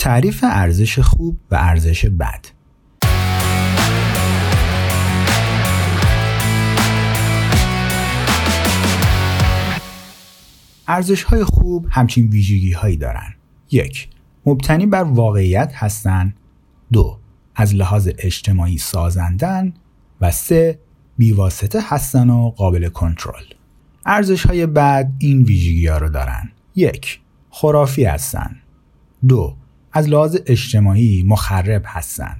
تعریف ارزش خوب و ارزش بد ارزش های خوب همچین ویژگی هایی دارن. یک مبتنی بر واقعیت هستند. دو از لحاظ اجتماعی سازندن و سه بیواسطه هستن و قابل کنترل. ارزش های بعد این ویژگی ها رو دارن. یک خرافی هستن. دو از لحاظ اجتماعی مخرب هستن.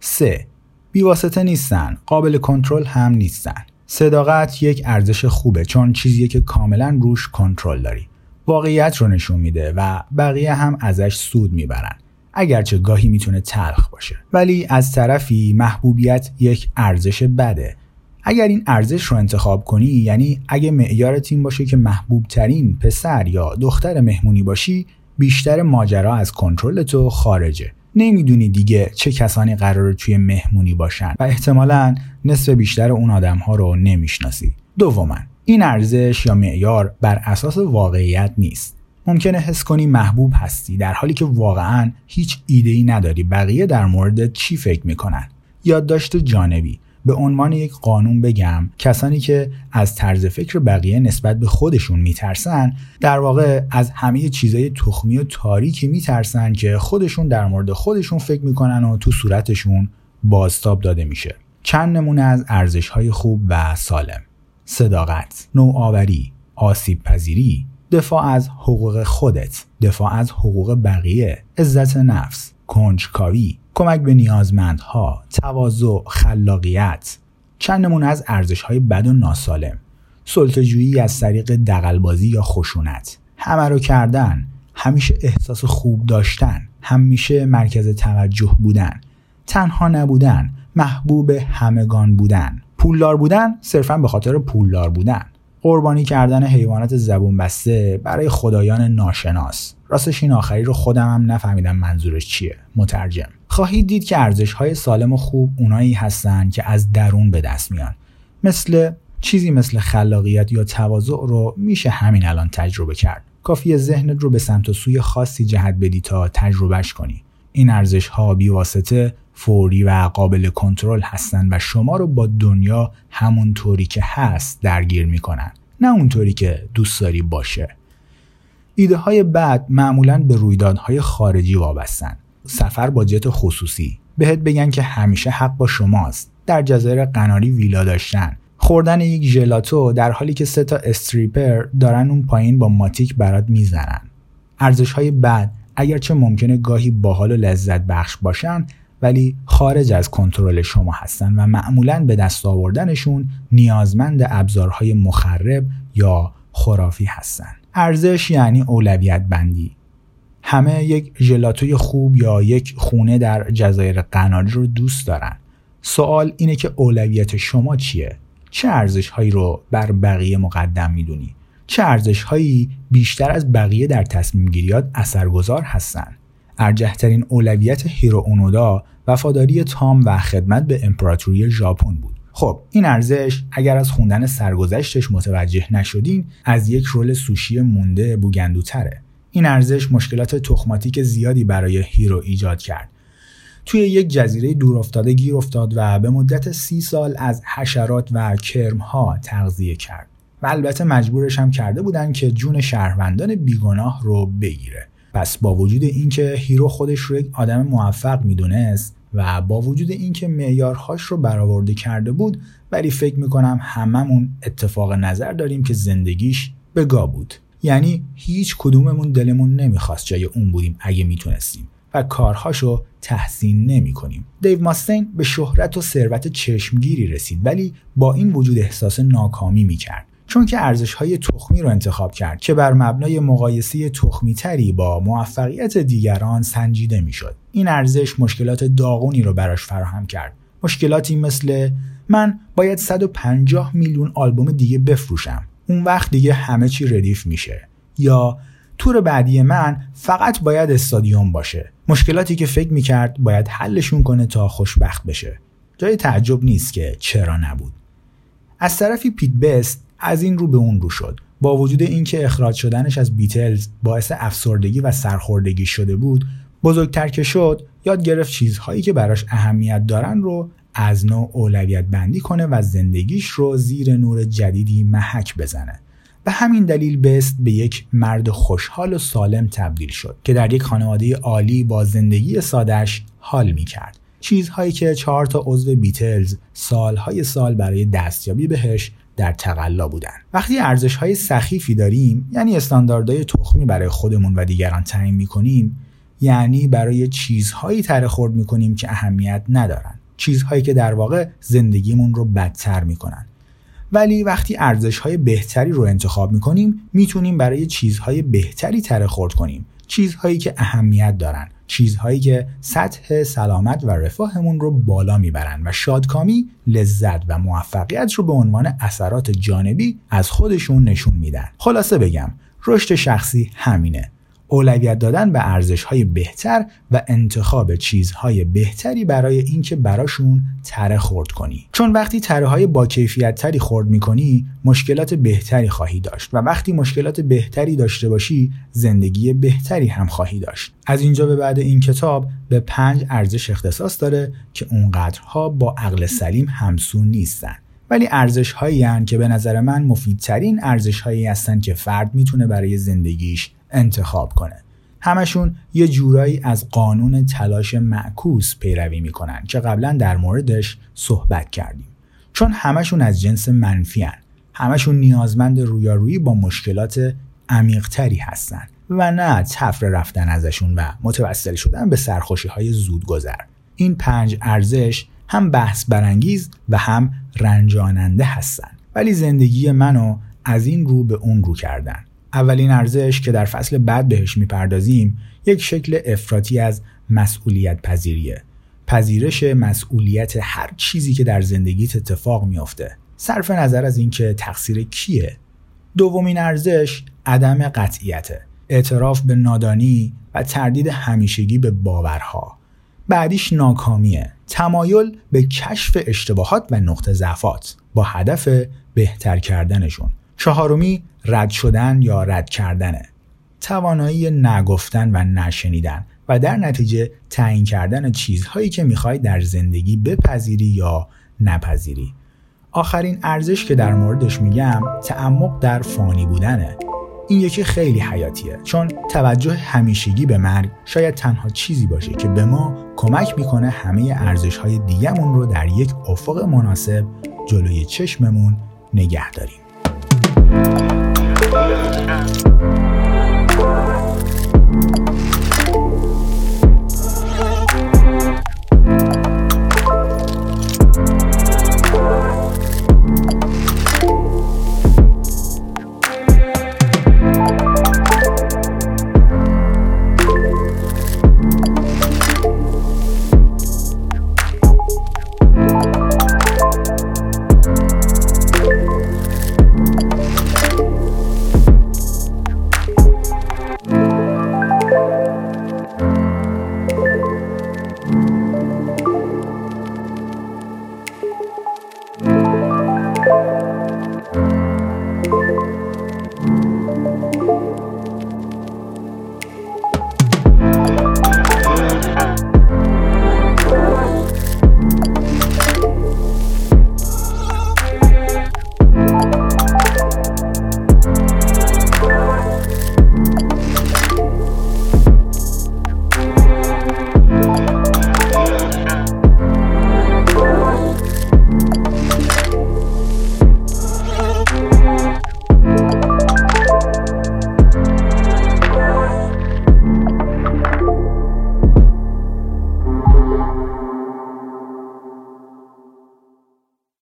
سه بیواسطه نیستن. قابل کنترل هم نیستن. صداقت یک ارزش خوبه چون چیزیه که کاملا روش کنترل داری. واقعیت رو نشون میده و بقیه هم ازش سود می‌برن. اگرچه گاهی می‌تونه تلخ باشه ولی از طرفی محبوبیت یک ارزش بده اگر این ارزش رو انتخاب کنی یعنی اگه معیار تیم باشه که محبوب ترین پسر یا دختر مهمونی باشی بیشتر ماجرا از کنترل تو خارجه. نمی‌دونی دیگه چه کسانی قرار توی مهمونی باشن و احتمالا نصف بیشتر اون آدم ها رو نمی‌شناسی. دوما این ارزش یا معیار بر اساس واقعیت نیست. ممکنه حس کنی محبوب هستی در حالی که واقعا هیچ ایده ای نداری بقیه در مورد چی فکر می‌کنن. یادداشت جانبی. به عنوان یک قانون بگم کسانی که از طرز فکر بقیه نسبت به خودشون میترسن در واقع از همه چیزای تخمی و تاریکی میترسن که خودشون در مورد خودشون فکر می‌کنن و تو صورتشون بازتاب داده میشه. چند نمونه از ارزش های خوب و سالم. صداقت نوآوری آسیب پذیری دفاع از حقوق خودت دفاع از حقوق بقیه عزت نفس کنجکاوی کمک به نیازمندها تواضع خلاقیت چند نمونه از ارزش های بد و ناسالم سلطه‌جویی از طریق دقلبازی یا خشونت. همه رو کردن همیشه احساس خوب داشتن همیشه مرکز توجه بودن. تنها نبودن محبوب همگان بودن. پولدار بودن صرفا به خاطر پولدار بودن. قربانی کردن حیوانات زبون بسته برای خدایان ناشناس. راستش این آخری رو خودم هم نفهمیدم منظورش چیه. مترجم. خواهید دید که ارزش های سالم و خوب اونایی هستن که از درون به دست میان. مثل چیزی مثل خلاقیت یا تواضع رو میشه همین الان تجربه کرد. کافی ذهنت رو به سمت و سوی خاصی جهت بدی تا تجربهش کنی. این ارزش ها بیواسطه فوری و قابل کنترل هستند و شما رو با دنیا همونطوری که هست درگیر می‌کنن. نه اونطوری که دوست داری باشه. ایده های بعد معمولا به رویدادهای خارجی وابستن. سفر با جت خصوصی. بهت بگن که همیشه حق با شماست. در جزایر قناری ویلا داشتن. خوردن یک ژلاتو در حالی که سه تا استریپر دارن اون پایین با ماتیک برات می‌زنن. ارزش های بعد اگرچه ممکنه گاهی باحال و لذت بخش باشن ولی خارج از کنترل شما هستن و معمولا به دست آوردنشون نیازمند ابزارهای مخرب یا خرافی هستن. ارزش یعنی اولویت بندی. همه یک ژلاتوی خوب یا یک خونه در جزایر قناری رو دوست دارن. سوال اینه که اولویت شما چیه؟ چه ارزش هایی رو بر بقیه مقدم می‌دونی؟ چه ارزش هایی بیشتر از بقیه در تصمیم گیریات اثرگذار هستند ارجح‌ترین اولویت هیرو اونودا وفاداری تام و خدمت به امپراتوری ژاپن بود. خب این ارزش اگر از خوندن سرگذشتش متوجه نشدین از یک رول سوشی مونده بوگندوتره. این ارزش مشکلات تخماتیک زیادی برای هیرو ایجاد کرد. توی یک جزیره دورافتاده گیر افتاد و به مدت سی سال از حشرات و کرمها تغذیه کرد. و البته مجبورش هم کرده بودن که جون شهروندان بیگناه رو بگیره. پس با وجود اینکه هیرو خودش رو یک آدم موفق می‌دونست و با وجود اینکه معیارهاش رو برآورده کرده بود ولی فکر می‌کنم هممون اتفاق نظر داریم که زندگیش بگا بود یعنی هیچ کدوممون دلمون نمی‌خواست جای اون بودیم اگه می‌تونستیم و کارهاشو تحسین نمی کنیم. دیو ماستین به شهرت و ثروت چشمگیری رسید ولی با این وجود احساس ناکامی می کرد. چون که ارزش های تخمی رو انتخاب کرد که بر مبنای مقایسه تخمی تری با موفقیت دیگران سنجیده می‌شد. این ارزش مشکلات داغونی رو براش فراهم کرد. مشکلاتی مثل من باید 150 میلیون آلبوم دیگه بفروشم. اون وقت دیگه همه چی ردیف میشه. یا تور بعدی من فقط باید استادیوم باشه. مشکلاتی که فکر می‌کرد باید حلشون کنه تا خوشبخت بشه. جای تعجب نیست که چرا نبود. از طرفی پیت بست از این رو به اون رو شد با وجود اینکه اخراج شدنش از بیتلز باعث افسردگی و سرخوردگی شده بود بزرگتر که شد یاد گرفت چیزهایی که براش اهمیت دارن رو از نوع اولویت بندی کنه و زندگیش رو زیر نور جدیدی محک بزنه به همین دلیل بست به یک مرد خوشحال و سالم تبدیل شد که در یک خانواده عالی با زندگی سادش حال می کرد. چیزهایی که چهار تا عضو بیتلز سالهای سال برای دستیابی بهش در تقلا بودن. وقتی ارزش های سخیفی داریم یعنی استانداردهای تخمی برای خودمون و دیگران تعیین می‌کنیم یعنی برای چیزهایی تره خورد می‌کنیم که اهمیت ندارن. چیزهایی که در واقع زندگیمون رو بدتر می‌کنن. ولی وقتی ارزش های بهتری رو انتخاب می‌کنیم می‌تونیم برای چیزهای بهتری تره خورد کنیم. چیزهایی که اهمیت دارن. چیزهایی که سطح سلامت و رفاهمون رو بالا می‌برن و شادکامی لذت و موفقیت رو به عنوان اثرات جانبی از خودشون نشون میدن. خلاصه بگم رشد شخصی همینه. اولویت دادن به ارزش های بهتر و انتخاب چیزهای بهتری برای اینکه براشون تره خورد کنی. چون وقتی تره های با کیفیت تری خورد می‌کنی مشکلات بهتری خواهی داشت و وقتی مشکلات بهتری داشته باشی زندگی بهتری هم خواهی داشت. از اینجا به بعد این کتاب به پنج ارزش اختصاص داره که اونقدرها با عقل سلیم همسون نیستن. ولی ارزش هایی که به نظر من مفیدترین ارزش هایی هستن که فرد می‌تونه برای زندگیش انتخاب کنه همشون یه جورایی از قانون تلاش معکوس پیروی می‌کنن که قبلا در موردش صحبت کردیم چون همشون از جنس منفی هن. همشون نیازمند رویارویی با مشکلات عمیقتری هستن و نه تفره رفتن ازشون و متوسل شدن به سرخوشی های زود گذر. این پنج ارزش هم بحث برانگیز و هم رنجاننده هستن. ولی زندگی منو از این رو به اون رو کردن. اولین ارزش که در فصل بعد بهش می‌پردازیم یک شکل افراطی از مسئولیت پذیریه. پذیرش مسئولیت هر چیزی که در زندگیت اتفاق میافته. صرف نظر از اینکه تقصیر کیه. دومین ارزش عدم قطعیته. اعتراف به نادانی و تردید همیشگی به باورها. بعدیش ناکامیه. تمایل به کشف اشتباهات و نقطه ضعفات با هدف بهتر کردنشون. چهارمی رد شدن یا رد کردنه. توانایی نگفتن و نشنیدن و در نتیجه تعیین کردن چیزهایی که می‌خوای در زندگی بپذیری یا نپذیری. آخرین ارزش که در موردش میگم تعمق در فانی بودنه. این یکی خیلی حیاتیه. چون توجه همیشگی به مرگ شاید تنها چیزی باشه که به ما کمک می‌کنه همه ارزش های دیگمون رو در یک افق مناسب جلوی چشممون نگه داریم.